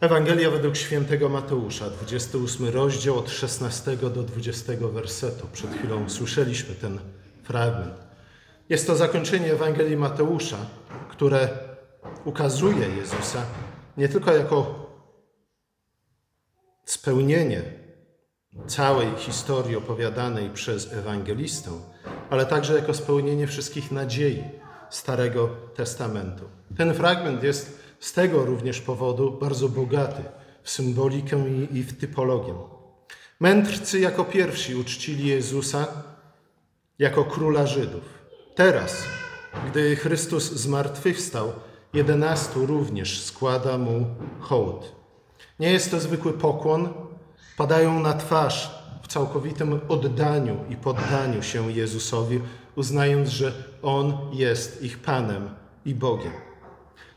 Ewangelia według świętego Mateusza, 28 rozdział od 16 do 20 wersetu. Przed chwilą słyszeliśmy ten fragment. Jest to zakończenie Ewangelii Mateusza, które ukazuje Jezusa nie tylko jako spełnienie całej historii opowiadanej przez ewangelistę, ale także jako spełnienie wszystkich nadziei Starego Testamentu. Ten fragment jest z tego również powodu bardzo bogaty w symbolikę i, w typologię. Mędrcy jako pierwsi uczcili Jezusa jako króla Żydów. Teraz, gdy Chrystus zmartwychwstał, jedenastu również składa mu hołd. Nie jest to zwykły pokłon, padają na twarz w całkowitym oddaniu i poddaniu się Jezusowi, uznając, że On jest ich Panem i Bogiem.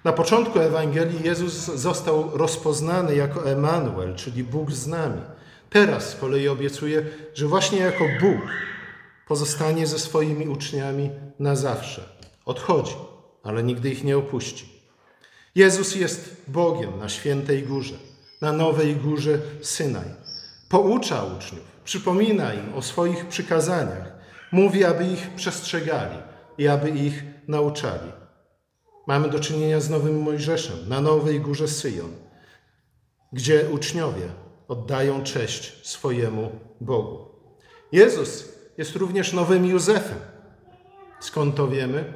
Na początku Ewangelii Jezus został rozpoznany jako Emanuel, czyli Bóg z nami. Teraz z kolei obiecuje, że właśnie jako Bóg pozostanie ze swoimi uczniami na zawsze. Odchodzi, ale nigdy ich nie opuści. Jezus jest Bogiem na świętej górze, na nowej górze Synaj. Poucza uczniów, przypomina im o swoich przykazaniach, mówi, aby ich przestrzegali i aby ich nauczali. Mamy do czynienia z nowym Mojżeszem na nowej górze Syjon, gdzie uczniowie oddają cześć swojemu Bogu. Jezus jest również nowym Józefem. Skąd to wiemy?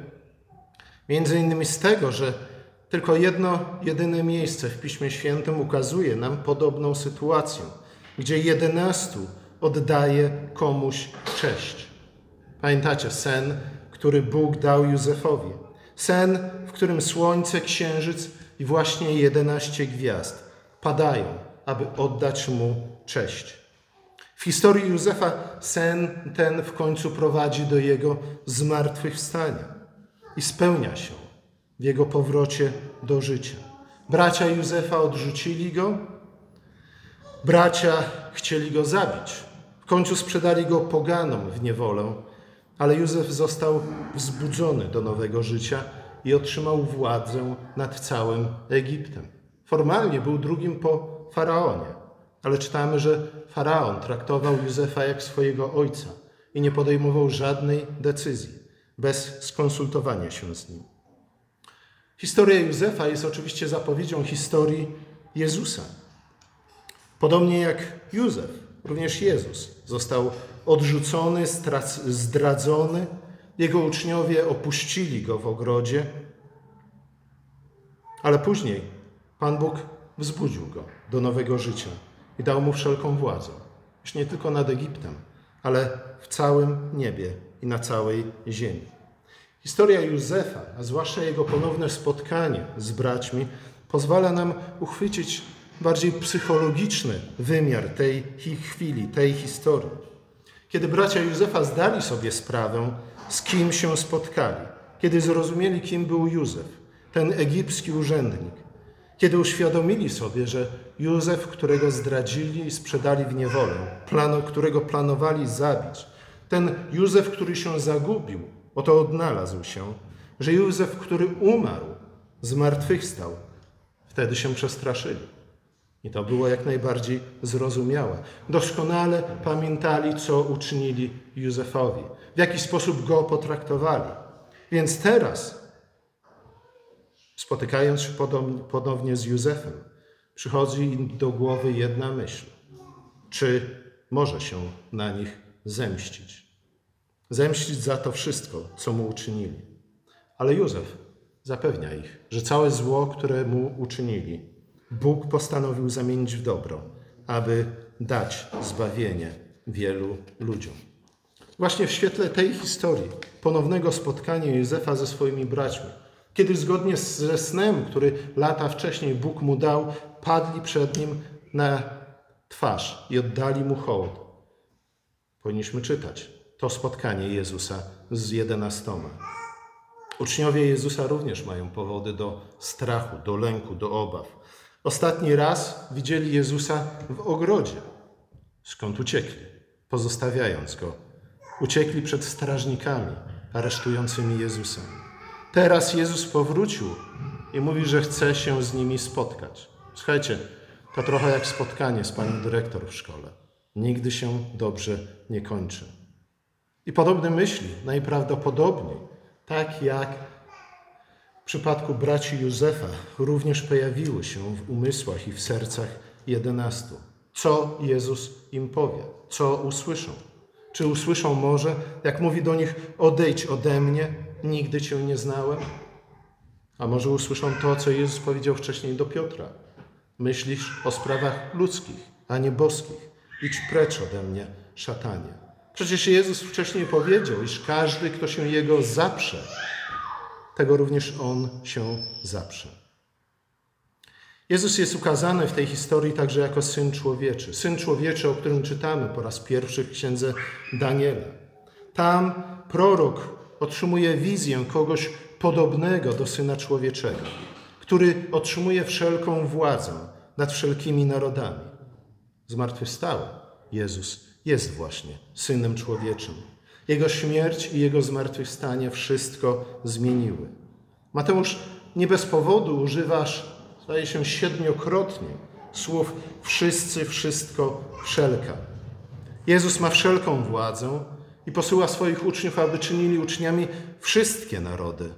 Między innymi z tego, że tylko jedno, jedyne miejsce w Piśmie Świętym ukazuje nam podobną sytuację, gdzie jedenastu oddaje komuś cześć. Pamiętacie sen, który Bóg dał Józefowi? Sen, w którym słońce, księżyc i właśnie jedenaście gwiazd padają, aby oddać mu cześć. W historii Józefa sen ten w końcu prowadzi do jego zmartwychwstania i spełnia się w jego powrocie do życia. Bracia Józefa odrzucili go, bracia chcieli go zabić. W końcu sprzedali go poganom w niewolę, ale Józef został wzbudzony do nowego życia i otrzymał władzę nad całym Egiptem. Formalnie był drugim po faraonie, ale czytamy, że faraon traktował Józefa jak swojego ojca i nie podejmował żadnej decyzji bez skonsultowania się z nim. Historia Józefa jest oczywiście zapowiedzią historii Jezusa. Podobnie jak Józef, również Jezus został odrzucony, zdradzony. Jego uczniowie opuścili go w ogrodzie, ale później Pan Bóg wzbudził go do nowego życia i dał mu wszelką władzę. Już nie tylko nad Egiptem, ale w całym niebie i na całej ziemi. Historia Józefa, a zwłaszcza jego ponowne spotkanie z braćmi, pozwala nam uchwycić bardziej psychologiczny wymiar tej chwili, tej historii. Kiedy bracia Józefa zdali sobie sprawę, z kim się spotkali, kiedy zrozumieli, kim był Józef, ten egipski urzędnik, kiedy uświadomili sobie, że Józef, którego zdradzili i sprzedali w niewolę, plano, którego planowali zabić, ten Józef, który się zagubił, oto odnalazł się, że Józef, który umarł, zmartwychwstał, wtedy się przestraszyli. I to było jak najbardziej zrozumiałe. Doskonale pamiętali, co uczynili Józefowi, w jaki sposób go potraktowali. Więc teraz, spotykając się ponownie z Józefem, przychodzi im do głowy jedna myśl: czy może się na nich zemścić? Zemścić za to wszystko, co mu uczynili. Ale Józef zapewnia ich, że całe zło, które mu uczynili, Bóg postanowił zamienić w dobro, aby dać zbawienie wielu ludziom. Właśnie w świetle tej historii, ponownego spotkania Józefa ze swoimi braćmi, kiedy zgodnie ze snem, który lata wcześniej Bóg mu dał, padli przed nim na twarz i oddali mu hołd. Powinniśmy czytać to spotkanie Jezusa z jedenastoma. Uczniowie Jezusa również mają powody do strachu, do lęku, do obaw. Ostatni raz widzieli Jezusa w ogrodzie, skąd uciekli, pozostawiając go. Uciekli przed strażnikami aresztującymi Jezusa. Teraz Jezus powrócił i mówi, że chce się z nimi spotkać. Słuchajcie, to trochę jak spotkanie z panią dyrektor w szkole. Nigdy się dobrze nie kończy. I podobne myśli najprawdopodobniej, tak jak w przypadku braci Józefa, również pojawiły się w umysłach i w sercach jedenastu. Co Jezus im powie? Co usłyszą? Czy usłyszą może, jak mówi do nich: Odejdź ode mnie, nigdy cię nie znałem? A może usłyszą to, co Jezus powiedział wcześniej do Piotra: Myślisz o sprawach ludzkich, a nie boskich. Idź precz ode mnie, szatanie. Przecież Jezus wcześniej powiedział, iż każdy, kto się Jego zaprze, tego również On się zaprze. Jezus jest ukazany w tej historii także jako Syn Człowieczy. Syn Człowieczy, o którym czytamy po raz pierwszy w księdze Daniela. Tam prorok otrzymuje wizję kogoś podobnego do Syna Człowieczego, który otrzymuje wszelką władzę nad wszelkimi narodami. Zmartwychwstały Jezus jest właśnie Synem Człowieczym. Jego śmierć i Jego zmartwychwstanie wszystko zmieniły. Mateusz nie bez powodu używasz, zdaje się, siedmiokrotnie słów wszyscy, wszystko, wszelka. Jezus ma wszelką władzę i posyła swoich uczniów, aby czynili uczniami wszystkie narody.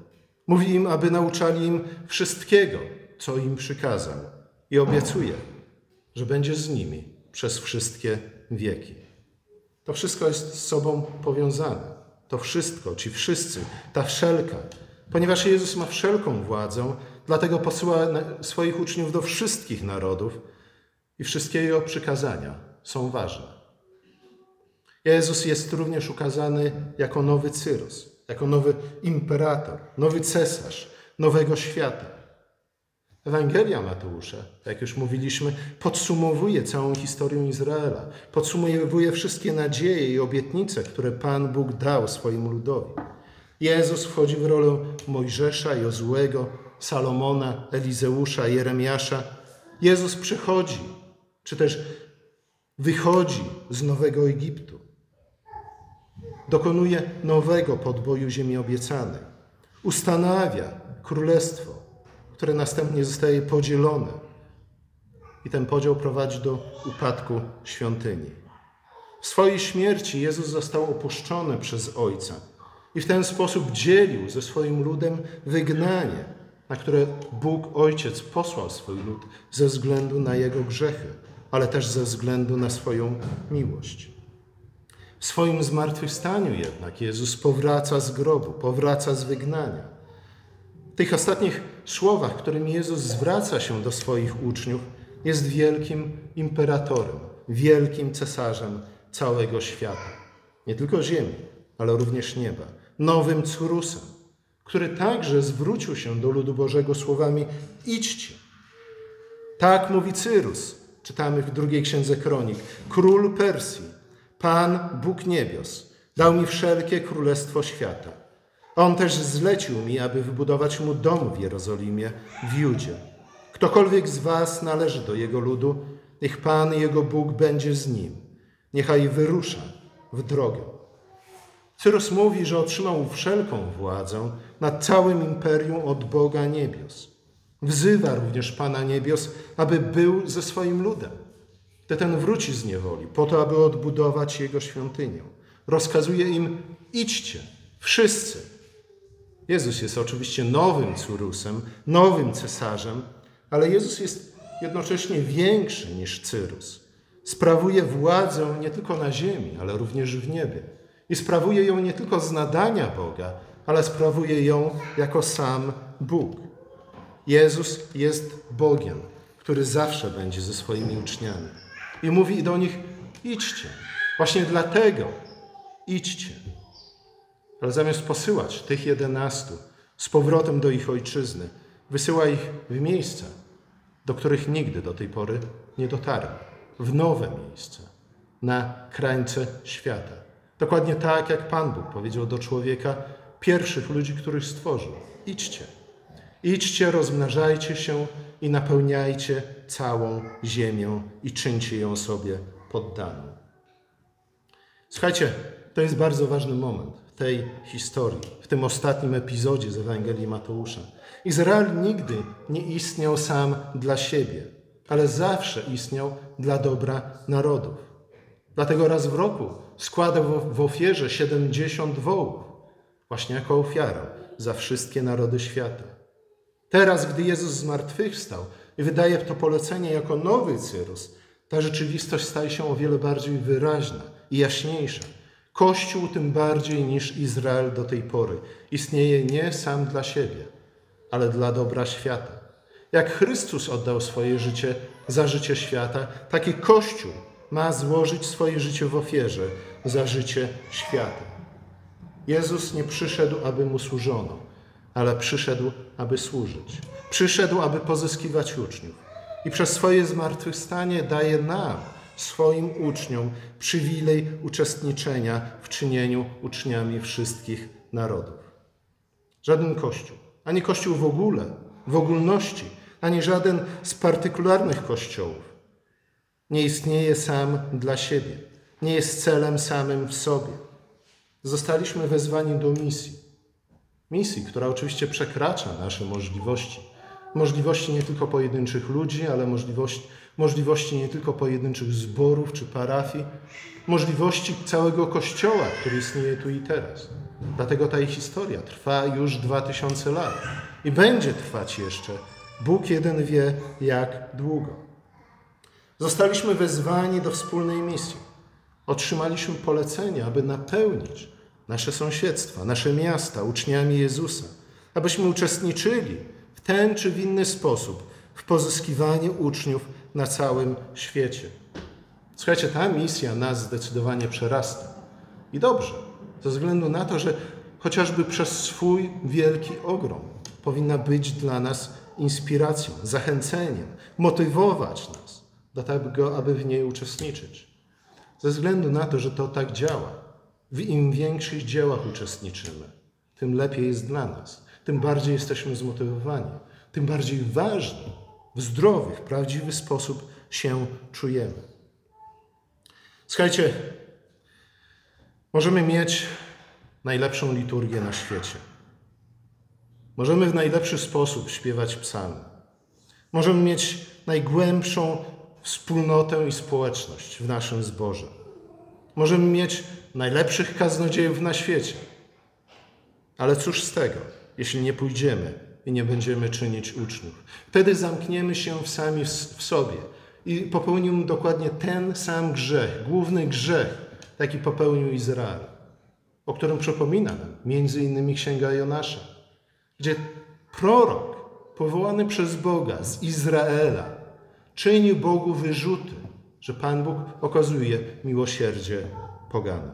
Mówi im, aby nauczali im wszystkiego, co im przykazał. I obiecuje, że będzie z nimi przez wszystkie wieki. To wszystko jest z sobą powiązane. To wszystko, ci wszyscy, ta wszelka. Ponieważ Jezus ma wszelką władzę, dlatego posyła swoich uczniów do wszystkich narodów i wszystkie Jego przykazania są ważne. Jezus jest również ukazany jako nowy Cyrus, jako nowy imperator, nowy cesarz nowego świata. Ewangelia Mateusza, jak już mówiliśmy, podsumowuje całą historię Izraela, podsumowuje wszystkie nadzieje i obietnice, które Pan Bóg dał swoim ludowi. Jezus wchodzi w rolę Mojżesza, Jozłego, Salomona, Elizeusza, Jeremiasza. Jezus przychodzi, czy też wychodzi z Nowego Egiptu. Dokonuje nowego podboju ziemi obiecanej. Ustanawia królestwo które następnie zostaje podzielone. I ten podział prowadzi do upadku świątyni. W swojej śmierci Jezus został opuszczony przez Ojca i w ten sposób dzielił ze swoim ludem wygnanie, na które Bóg Ojciec posłał swój lud ze względu na jego grzechy, ale też ze względu na swoją miłość. W swoim zmartwychwstaniu jednak Jezus powraca z grobu, powraca z wygnania tych ostatnich słowach, którymi Jezus zwraca się do swoich uczniów, jest wielkim imperatorem, wielkim cesarzem całego świata. Nie tylko ziemi, ale również nieba. Nowym Cyrusem, który także zwrócił się do ludu Bożego słowami: idźcie. Tak mówi Cyrus, czytamy w drugiej księdze kronik. Król Persji, Pan Bóg niebios, dał mi wszelkie królestwo świata. On też zlecił mi, aby wybudować mu dom w Jerozolimie, w Judzie. Ktokolwiek z was należy do jego ludu, niech Pan, jego Bóg, będzie z nim. Niechaj wyrusza w drogę. Cyrus mówi, że otrzymał wszelką władzę nad całym imperium od Boga niebios. Wzywa również Pana niebios, aby był ze swoim ludem. Gdy ten wróci z niewoli, po to, aby odbudować jego świątynię. Rozkazuje im: idźcie, wszyscy, Jezus jest oczywiście nowym Cyrusem, nowym cesarzem, ale Jezus jest jednocześnie większy niż Cyrus. Sprawuje władzę nie tylko na ziemi, ale również w niebie. I sprawuje ją nie tylko z nadania Boga, ale sprawuje ją jako sam Bóg. Jezus jest Bogiem, który zawsze będzie ze swoimi uczniami. I mówi do nich: idźcie. Właśnie dlatego idźcie. Ale zamiast posyłać tych jedenastu z powrotem do ich ojczyzny, wysyła ich w miejsca, do których nigdy do tej pory nie dotarli. W nowe miejsce, na krańce świata. Dokładnie tak, jak Pan Bóg powiedział do człowieka, pierwszych ludzi, których stworzył. Idźcie. Idźcie, rozmnażajcie się i napełniajcie całą ziemię i czyńcie ją sobie poddaną. Słuchajcie, to jest bardzo ważny moment tej historii, w tym ostatnim epizodzie z Ewangelii Mateusza. Izrael nigdy nie istniał sam dla siebie. ale zawsze istniał dla dobra narodów. Dlatego raz w roku składał w ofierze 70 wołów, właśnie jako ofiarę za wszystkie narody świata. Teraz, gdy Jezus zmartwychwstał i wydaje to polecenie jako nowy Cyrus, ta rzeczywistość staje się o wiele bardziej wyraźna i jaśniejsza. Kościół tym bardziej niż Izrael do tej pory istnieje nie sam dla siebie, ale dla dobra świata. Jak Chrystus oddał swoje życie za życie świata, taki Kościół ma złożyć swoje życie w ofierze za życie świata. Jezus nie przyszedł, aby mu służono, ale przyszedł, aby służyć. Przyszedł, aby pozyskiwać uczniów. I przez swoje zmartwychwstanie daje nam, swoim uczniom, przywilej uczestniczenia w czynieniu uczniami wszystkich narodów. Żaden kościół, ani kościół w ogóle, w ogólności, ani żaden z partykularnych kościołów nie istnieje sam dla siebie, nie jest celem samym w sobie. Zostaliśmy wezwani do misji. Misji, która oczywiście przekracza nasze możliwości. Możliwości nie tylko pojedynczych ludzi, ale możliwości, możliwości nie tylko pojedynczych zborów czy parafii, możliwości całego Kościoła, który istnieje tu i teraz. Dlatego ta historia trwa już dwa tysiące lat i będzie trwać jeszcze. Bóg jeden wie, jak długo. Zostaliśmy wezwani do wspólnej misji. Otrzymaliśmy polecenie, aby napełnić nasze sąsiedztwa, nasze miasta uczniami Jezusa, abyśmy uczestniczyli w ten czy w inny sposób w pozyskiwaniu uczniów na całym świecie. Słuchajcie, ta misja nas zdecydowanie przerasta. I dobrze, ze względu na to, że chociażby przez swój wielki ogrom powinna być dla nas inspiracją, zachęceniem, motywować nas do tego, aby w niej uczestniczyć. Ze względu na to, że to tak działa, w im większych dziełach uczestniczymy, tym lepiej jest dla nas, tym bardziej jesteśmy zmotywowani, tym bardziej ważni, w zdrowy, w prawdziwy sposób się czujemy. Słuchajcie, możemy mieć najlepszą liturgię na świecie. Możemy w najlepszy sposób śpiewać psalmy. Możemy mieć najgłębszą wspólnotę i społeczność w naszym zborze. Możemy mieć najlepszych kaznodziejów na świecie. Ale cóż z tego, jeśli nie pójdziemy i nie będziemy czynić uczniów? Wtedy zamkniemy się sami w sobie i popełnimy dokładnie ten sam grzech, główny grzech, jaki popełnił Izrael, o którym przypomina nam między innymi Księga Jonasza, gdzie prorok powołany przez Boga z Izraela czynił Bogu wyrzuty, że Pan Bóg okazuje miłosierdzie poganom.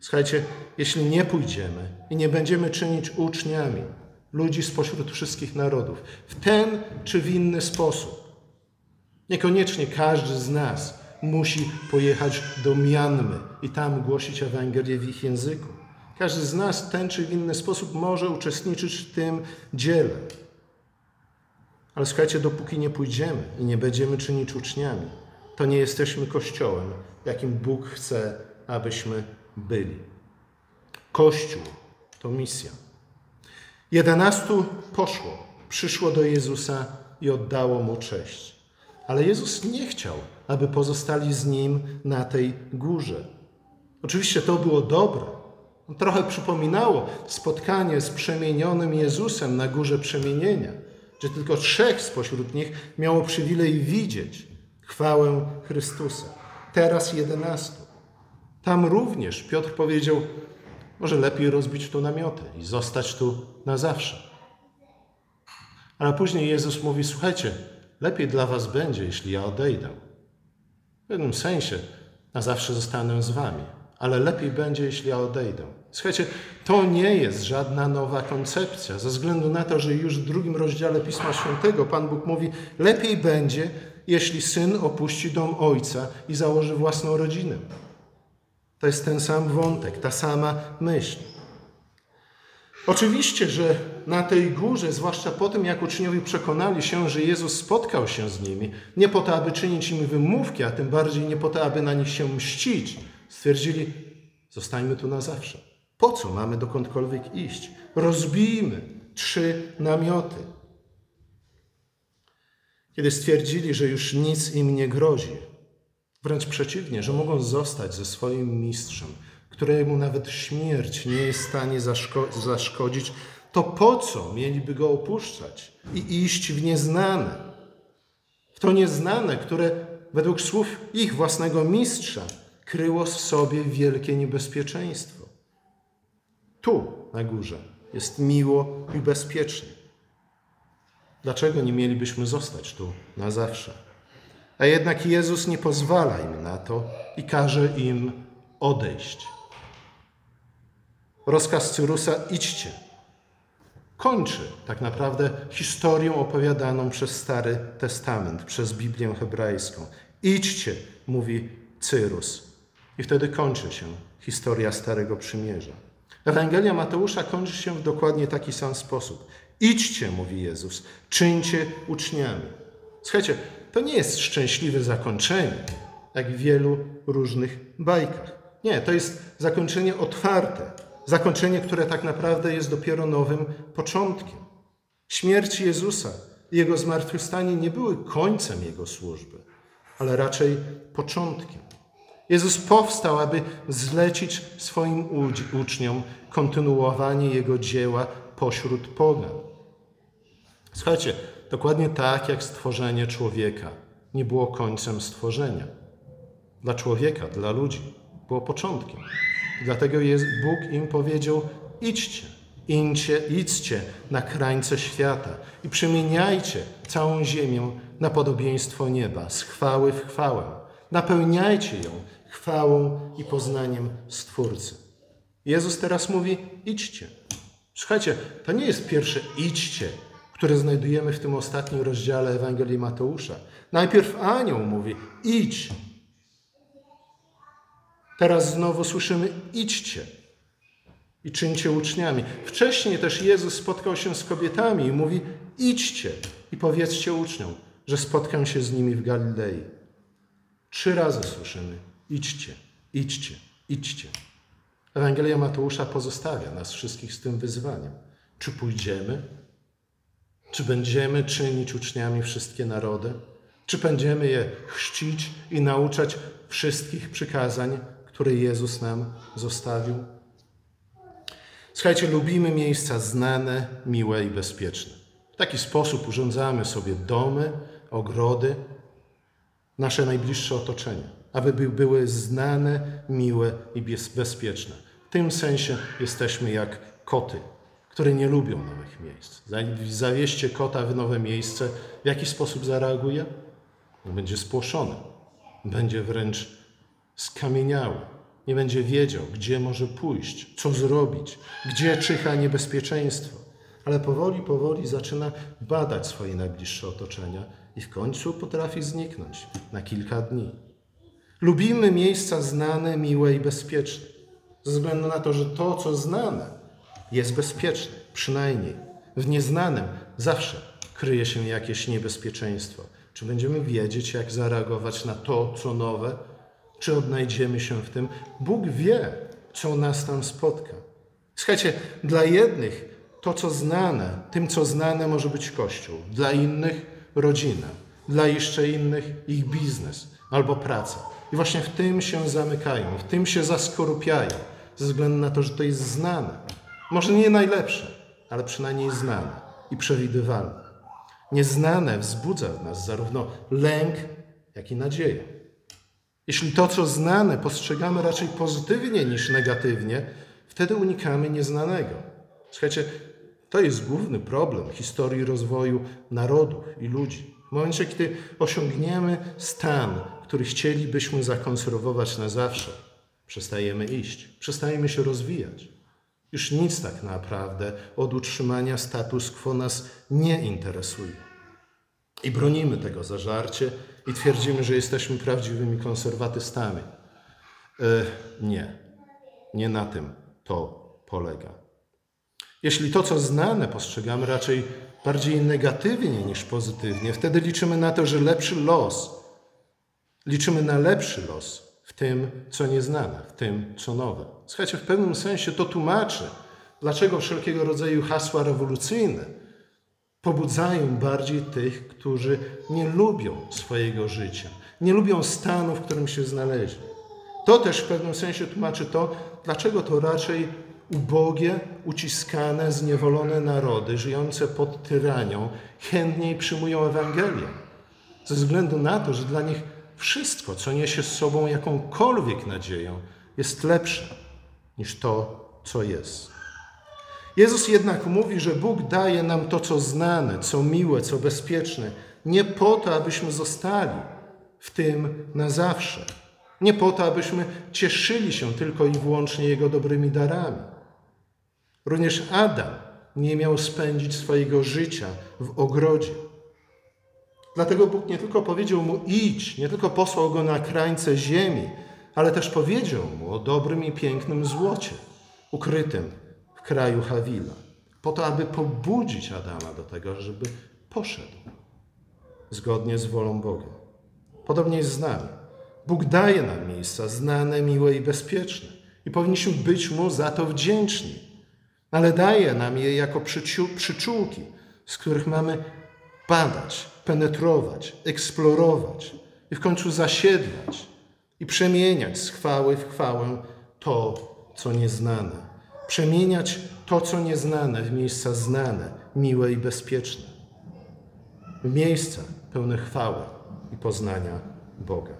Słuchajcie, jeśli nie pójdziemy i nie będziemy czynić uczniami ludzi spośród wszystkich narodów w ten czy w inny sposób, niekoniecznie każdy z nas musi pojechać do Mianmy i tam głosić Ewangelię w ich języku. Każdy z nas w ten czy w inny sposób może uczestniczyć w tym dziele. Ale słuchajcie, dopóki nie pójdziemy i nie będziemy czynić uczniami, to nie jesteśmy Kościołem, jakim Bóg chce, abyśmy byli. Kościół to misja. Jedenastu poszło, przyszło do Jezusa i oddało mu cześć. Ale Jezus nie chciał, aby pozostali z nim na tej górze. Oczywiście to było dobre. Trochę przypominało spotkanie z przemienionym Jezusem na górze przemienienia, gdzie tylko trzech spośród nich miało przywilej widzieć chwałę Chrystusa. Teraz jedenastu. Tam również Piotr powiedział, może lepiej rozbić tu namioty i zostać tu na zawsze. Ale później Jezus mówi, słuchajcie, lepiej dla was będzie, jeśli ja odejdę. W pewnym sensie na zawsze zostanę z wami, ale lepiej będzie, jeśli ja odejdę. Słuchajcie, to nie jest żadna nowa koncepcja, ze względu na to, że już w drugim rozdziale Pisma Świętego Pan Bóg mówi, lepiej będzie, jeśli syn opuści dom ojca i założy własną rodzinę. To jest ten sam wątek, ta sama myśl. Oczywiście, że na tej górze, zwłaszcza po tym, jak uczniowie przekonali się, że Jezus spotkał się z nimi, nie po to, aby czynić im wymówki, a tym bardziej nie po to, aby na nich się mścić, stwierdzili: Zostańmy tu na zawsze. Po co mamy dokądkolwiek iść? Rozbijmy trzy namioty. Kiedy stwierdzili, że już nic im nie grozi, wręcz przeciwnie, że mogą zostać ze swoim mistrzem, któremu nawet śmierć nie jest w stanie zaszko zaszkodzić, to po co mieliby go opuszczać i iść w nieznane? W to nieznane, które według słów ich własnego mistrza kryło w sobie wielkie niebezpieczeństwo. Tu, na górze, jest miło i bezpiecznie. Dlaczego nie mielibyśmy zostać tu na zawsze? A jednak Jezus nie pozwala im na to i każe im odejść. Rozkaz Cyrusa idźcie. Kończy tak naprawdę historią opowiadaną przez Stary Testament, przez Biblię hebrajską. Idźcie, mówi Cyrus. I wtedy kończy się historia Starego Przymierza. Ewangelia Mateusza kończy się w dokładnie taki sam sposób. Idźcie, mówi Jezus, czyńcie uczniami. Słuchajcie, to nie jest szczęśliwe zakończenie, jak w wielu różnych bajkach. Nie, to jest zakończenie otwarte. Zakończenie, które tak naprawdę jest dopiero nowym początkiem. Śmierć Jezusa i Jego zmartwychwstanie nie były końcem Jego służby, ale raczej początkiem. Jezus powstał, aby zlecić swoim uczniom kontynuowanie Jego dzieła pośród pogan. Słuchajcie, dokładnie tak jak stworzenie człowieka nie było końcem stworzenia. Dla człowieka, dla ludzi było początkiem. Dlatego Bóg im powiedział: idźcie, idźcie, idźcie na krańce świata i przemieniajcie całą ziemię na podobieństwo nieba, z chwały w chwałę. Napełniajcie ją chwałą i poznaniem Stwórcy. Jezus teraz mówi: idźcie. Słuchajcie, to nie jest pierwsze idźcie, które znajdujemy w tym ostatnim rozdziale Ewangelii Mateusza. Najpierw anioł mówi: idź. Teraz znowu słyszymy: idźcie i czyńcie uczniami. Wcześniej też Jezus spotkał się z kobietami i mówi: idźcie i powiedzcie uczniom, że spotkam się z nimi w Galilei. Trzy razy słyszymy: idźcie, idźcie, idźcie. Ewangelia Mateusza pozostawia nas wszystkich z tym wyzwaniem. Czy pójdziemy? Czy będziemy czynić uczniami wszystkie narody? Czy będziemy je chrzcić i nauczać wszystkich przykazań, które Jezus nam zostawił? Słuchajcie, lubimy miejsca znane, miłe i bezpieczne. W taki sposób urządzamy sobie domy, ogrody, nasze najbliższe otoczenie, aby były znane, miłe i bezpieczne. W tym sensie jesteśmy jak koty, które nie lubią nowych miejsc. Zawieźcie kota w nowe miejsce, w jaki sposób zareaguje? Będzie spłoszony, będzie wręcz skamieniały, nie będzie wiedział, gdzie może pójść, co zrobić, gdzie czyha niebezpieczeństwo. Ale powoli, powoli zaczyna badać swoje najbliższe otoczenia i w końcu potrafi zniknąć na kilka dni. Lubimy miejsca znane, miłe i bezpieczne, ze względu na to, że to, co znane, jest bezpieczne, przynajmniej. W nieznanym zawsze kryje się jakieś niebezpieczeństwo. Czy będziemy wiedzieć, jak zareagować na to, co nowe? Czy odnajdziemy się w tym? Bóg wie, co nas tam spotka. Słuchajcie, dla jednych to, co znane, tym, co znane, może być Kościół. Dla innych rodzina. Dla jeszcze innych ich biznes albo praca. I właśnie w tym się zamykają, w tym się zaskorupiają, ze względu na to, że to jest znane. Może nie najlepsze, ale przynajmniej znane i przewidywalne. Nieznane wzbudza w nas zarówno lęk, jak i nadzieję. Jeśli to, co znane, postrzegamy raczej pozytywnie niż negatywnie, wtedy unikamy nieznanego. Słuchajcie, to jest główny problem historii rozwoju narodów i ludzi. W momencie, kiedy osiągniemy stan, który chcielibyśmy zakonserwować na zawsze, przestajemy iść, przestajemy się rozwijać. Już nic tak naprawdę od utrzymania status quo nas nie interesuje. I bronimy tego zażarcie i twierdzimy, że jesteśmy prawdziwymi konserwatystami. E, nie, nie na tym to polega. Jeśli to, co znane, postrzegamy raczej bardziej negatywnie niż pozytywnie, wtedy liczymy na to, że lepszy los, liczymy na lepszy los w tym, co nieznane, w tym, co nowe. Słuchajcie, w pewnym sensie to tłumaczy, dlaczego wszelkiego rodzaju hasła rewolucyjne Pobudzają bardziej tych, którzy nie lubią swojego życia, nie lubią stanu, w którym się znaleźli. To też w pewnym sensie tłumaczy to, dlaczego to raczej ubogie, uciskane, zniewolone narody żyjące pod tyranią chętniej przyjmują Ewangelię. Ze względu na to, że dla nich wszystko, co niesie z sobą jakąkolwiek nadzieję, jest lepsze niż to, co jest. Jezus jednak mówi, że Bóg daje nam to, co znane, co miłe, co bezpieczne, nie po to, abyśmy zostali w tym na zawsze. Nie po to, abyśmy cieszyli się tylko i wyłącznie Jego dobrymi darami. Również Adam nie miał spędzić swojego życia w ogrodzie. Dlatego Bóg nie tylko powiedział mu idź, nie tylko posłał go na krańce ziemi, ale też powiedział mu o dobrym i pięknym złocie, ukrytym w kraju Hawila, po to, aby pobudzić Adama do tego, żeby poszedł zgodnie z wolą Boga. Podobnie jest z nami. Bóg daje nam miejsca znane, miłe i bezpieczne i powinniśmy być Mu za to wdzięczni, ale daje nam je jako przyczółki, z których mamy badać, penetrować, eksplorować i w końcu zasiedlać i przemieniać z chwały w chwałę to, co nieznane. Przemieniać to, co nieznane, w miejsca znane, miłe i bezpieczne. W miejsca pełne chwały i poznania Boga.